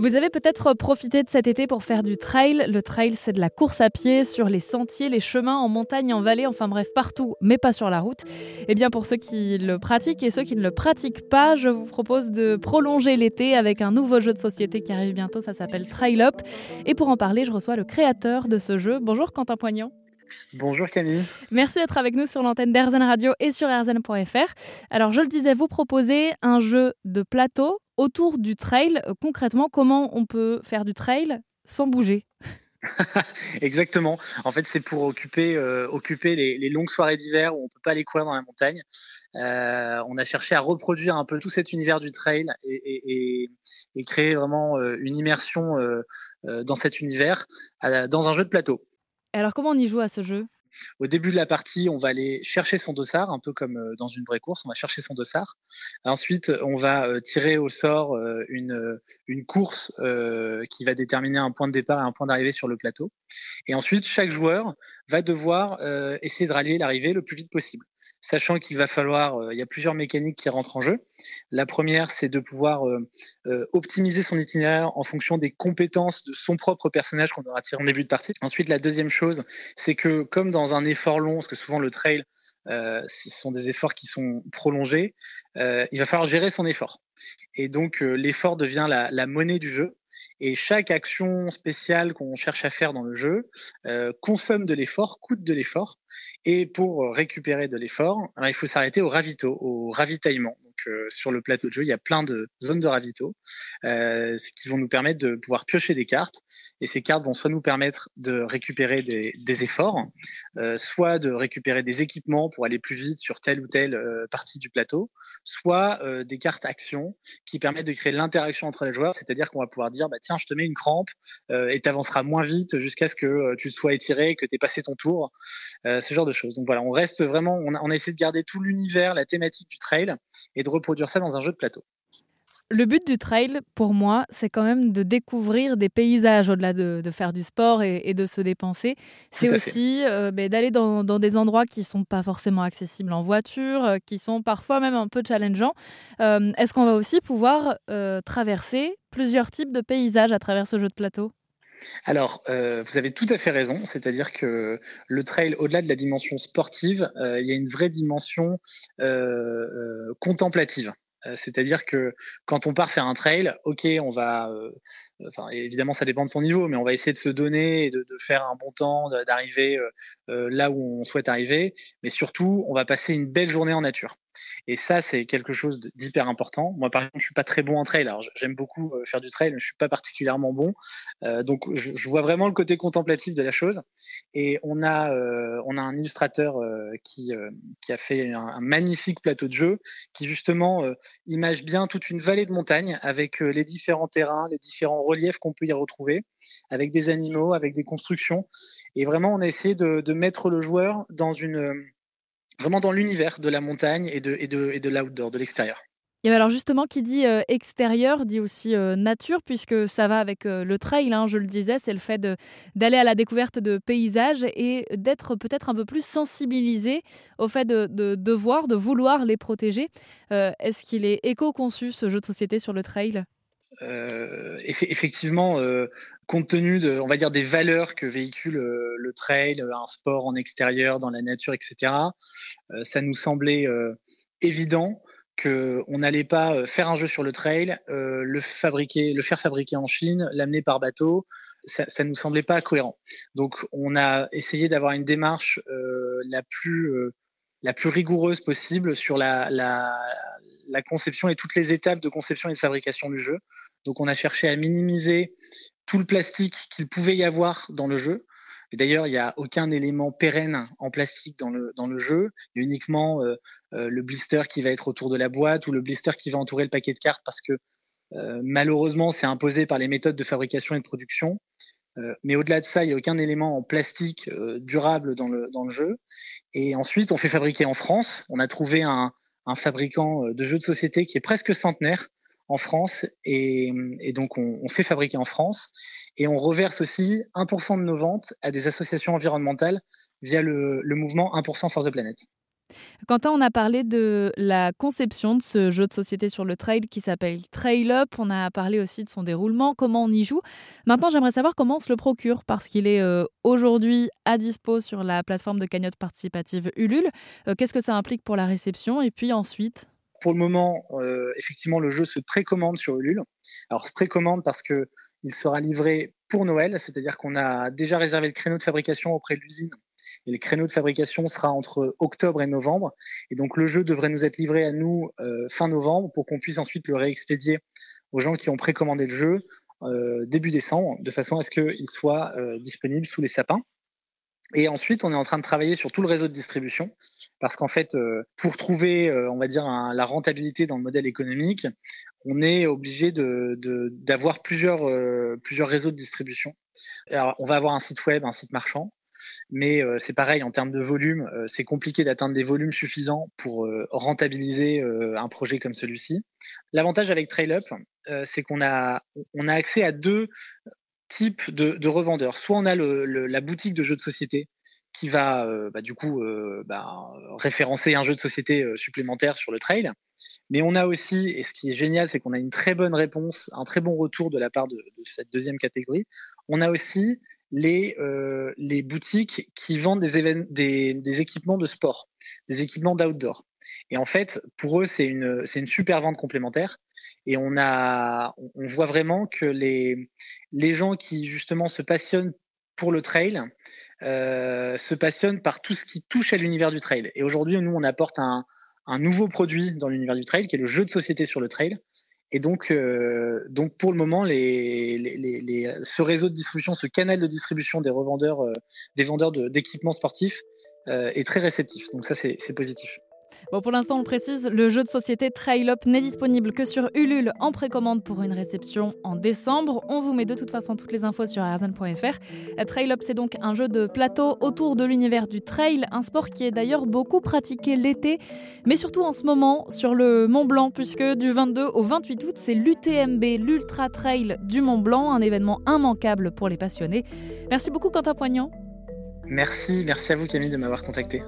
Vous avez peut-être profité de cet été pour faire du trail. Le trail, c'est de la course à pied sur les sentiers, les chemins, en montagne, en vallée, enfin bref, partout, mais pas sur la route. Eh bien, pour ceux qui le pratiquent et ceux qui ne le pratiquent pas, je vous propose de prolonger l'été avec un nouveau jeu de société qui arrive bientôt. Ça s'appelle Trail Up. Et pour en parler, je reçois le créateur de ce jeu. Bonjour Quentin Poignant. Bonjour Camille. Merci d'être avec nous sur l'antenne d'Airzen Radio et sur airzen.fr. Alors je le disais, vous proposez un jeu de plateau autour du trail. Concrètement, comment on peut faire du trail sans bouger? Exactement. En fait, c'est pour occuper, euh, occuper les, longues soirées d'hiver où on peut pas aller courir dans la montagne. Euh, on a cherché à reproduire un peu tout cet univers du trail et, et créer vraiment euh, une immersion dans cet univers dans un jeu de plateau. Alors comment on y joue à ce jeu? Au début de la partie, on va aller chercher son dossard, un peu comme euh, dans une vraie course, on va chercher son dossard. Ensuite, on va euh, tirer au sort euh, une, une course qui va déterminer un point de départ et un point d'arrivée sur le plateau. Et ensuite, chaque joueur va devoir essayer de rallier l'arrivée le plus vite possible sachant qu'il va falloir, il y a plusieurs mécaniques qui rentrent en jeu. La première, c'est de pouvoir optimiser son itinéraire en fonction des compétences de son propre personnage qu'on aura tiré en début de partie. Ensuite, la deuxième chose, c'est que comme dans un effort long, parce que souvent le trail, ce sont des efforts qui sont prolongés, il va falloir gérer son effort. Et donc l'effort devient la, monnaie du jeu. Et chaque action spéciale qu'on cherche à faire dans le jeu consomme de l'effort, coûte de l'effort. Et pour récupérer de l'effort, il faut s'arrêter au ravito, au ravitaillement. Euh, sur le plateau de jeu, il y a plein de zones de ravito euh, qui vont nous permettre de pouvoir piocher des cartes. Et ces cartes vont soit nous permettre de récupérer des, efforts, euh, soit de récupérer des équipements pour aller plus vite sur telle ou telle partie du plateau, soit des cartes actions qui permettent de créer l'interaction entre les joueurs. C'est-à-dire qu'on va pouvoir dire, bah, tiens, je te mets une crampe et tu avanceras moins vite jusqu'à ce que tu sois étiré, que tu aies passé ton tour, ce genre de choses. Donc voilà, on reste vraiment, on a essayé de garder tout l'univers, la thématique du trail et de reproduire ça dans un jeu de plateau. Le but du trail, pour moi, c'est quand même de découvrir des paysages au-delà de, faire du sport et, de se dépenser. C'est aussi euh, ben, d'aller dans, des endroits qui ne sont pas forcément accessibles en voiture, euh, qui sont parfois même un peu challengeants. Euh, est-ce qu'on va aussi pouvoir traverser plusieurs types de paysages à travers ce jeu de plateau? Alors, vous avez tout à fait raison, c'est-à-dire que le trail, au-delà de la dimension sportive, il y a une vraie dimension contemplative. Euh, c'est-à-dire que quand on part faire un trail, ok, on va, euh, évidemment ça dépend de son niveau, mais on va essayer de se donner et de, faire un bon temps, d'arriver euh, là où on souhaite arriver, mais surtout on va passer une belle journée en nature. Et ça, c'est quelque chose d'hyper important. Moi, par exemple, je suis pas très bon en trail. Alors, j'aime beaucoup euh, faire du trail, mais je suis pas particulièrement bon. Euh, donc, je, vois vraiment le côté contemplatif de la chose. Et on a, euh, un illustrateur qui, qui a fait un, magnifique plateau de jeu qui justement image bien toute une vallée de montagne avec les différents terrains, les différents reliefs qu'on peut y retrouver, avec des animaux, avec des constructions. Et vraiment, on a essayé de, mettre le joueur dans une vraiment dans l'univers de la montagne et de, et de, et de l'outdoor, de l'extérieur. Alors justement, qui dit euh, extérieur dit aussi euh, nature, puisque ça va avec euh, le trail, hein, je le disais, c'est le fait d'aller à la découverte de paysages et d'être peut-être un peu plus sensibilisé au fait de, de, de voir, de vouloir les protéger. Est-ce qu'il est éco-conçu, ce jeu de société sur le trail? Effectivement, compte tenu de, on va dire, des valeurs que véhicule le trail, un sport en extérieur, dans la nature, etc., ça nous semblait évident qu'on n'allait pas faire un jeu sur le trail, le fabriquer, le faire fabriquer en Chine, l'amener par bateau. Ça, ça nous semblait pas cohérent. Donc, on a essayé d'avoir une démarche la plus rigoureuse possible sur la, conception et toutes les étapes de conception et de fabrication du jeu. Donc on a cherché à minimiser tout le plastique qu'il pouvait y avoir dans le jeu. Et d'ailleurs, il n'y a aucun élément pérenne en plastique dans le, dans le jeu. Il y a uniquement euh, euh, le blister qui va être autour de la boîte ou le blister qui va entourer le paquet de cartes parce que euh, malheureusement, c'est imposé par les méthodes de fabrication et de production. mais au-delà de ça, il n'y a aucun élément en plastique durable dans le, dans le jeu. Et ensuite, on fait fabriquer en France. On a trouvé un, un fabricant de jeux de société qui est presque centenaire, en France et, donc on, fait fabriquer en France et on reverse aussi 1% de nos ventes à des associations environnementales via le, mouvement 1% Force de Planète. Quentin, on a parlé de la conception de ce jeu de société sur le trail qui s'appelle Trail Up. On a parlé aussi de son déroulement, comment on y joue. Maintenant, j'aimerais savoir comment on se le procure parce qu'il est euh, aujourd'hui à dispo sur la plateforme de cagnotte participative Ulule. Euh, qu'est-ce que ça implique pour la réception Et puis ensuite Pour le moment, euh, effectivement, le jeu se précommande sur Ulule. Alors, se précommande parce que il sera livré pour Noël, c'est-à-dire qu'on a déjà réservé le créneau de fabrication auprès de l'usine et le créneau de fabrication sera entre octobre et novembre. Et donc le jeu devrait nous être livré à nous euh, fin novembre pour qu'on puisse ensuite le réexpédier aux gens qui ont précommandé le jeu euh, début décembre, de façon à ce qu'il soit disponible sous les sapins. Et ensuite, on est en train de travailler sur tout le réseau de distribution, parce qu'en fait, pour trouver, on va dire, la rentabilité dans le modèle économique, on est obligé d'avoir de, plusieurs, plusieurs réseaux de distribution. Alors, on va avoir un site web, un site marchand, mais euh, c'est pareil, en termes de volume, euh, c'est compliqué d'atteindre des volumes suffisants pour euh, rentabiliser un projet comme celui-ci. L'avantage avec TrailUp, c'est qu'on a, on a accès à deux types de, revendeurs. Soit on a la boutique de jeux de société qui va bah, du coup bah, référencer un jeu de société supplémentaire sur le trail. Mais on a aussi, et ce qui est génial, c'est qu'on a une très bonne réponse, un très bon retour de la part de, cette deuxième catégorie. On a aussi les, euh, boutiques qui vendent des, équipements de sport, des équipements d'outdoor. Et en fait, pour eux, c'est une, super vente complémentaire. Et on, voit vraiment que les, gens qui justement se passionnent pour le trail euh, se passionnent par tout ce qui touche à l'univers du trail. Et aujourd'hui, nous, on apporte un, nouveau produit dans l'univers du trail, qui est le jeu de société sur le trail, et donc, euh, pour le moment, ce réseau de distribution, ce canal de distribution des revendeurs, euh, des vendeurs d'équipements sportifs est très réceptif. Donc ça, c'est positif. Bon, pour l'instant, on le précise, le jeu de société Trail Up n'est disponible que sur Ulule en précommande pour une réception en décembre. On vous met de toute façon toutes les infos sur rzn.fr. Trail Up, c'est donc un jeu de plateau autour de l'univers du trail, un sport qui est d'ailleurs beaucoup pratiqué l'été, mais surtout en ce moment sur le Mont Blanc, puisque du 22 au 28 août, c'est l'UTMB, l'Ultra Trail du Mont Blanc, un événement immanquable pour les passionnés. Merci beaucoup, Quentin Poignant. Merci, merci à vous, Camille, de m'avoir contacté.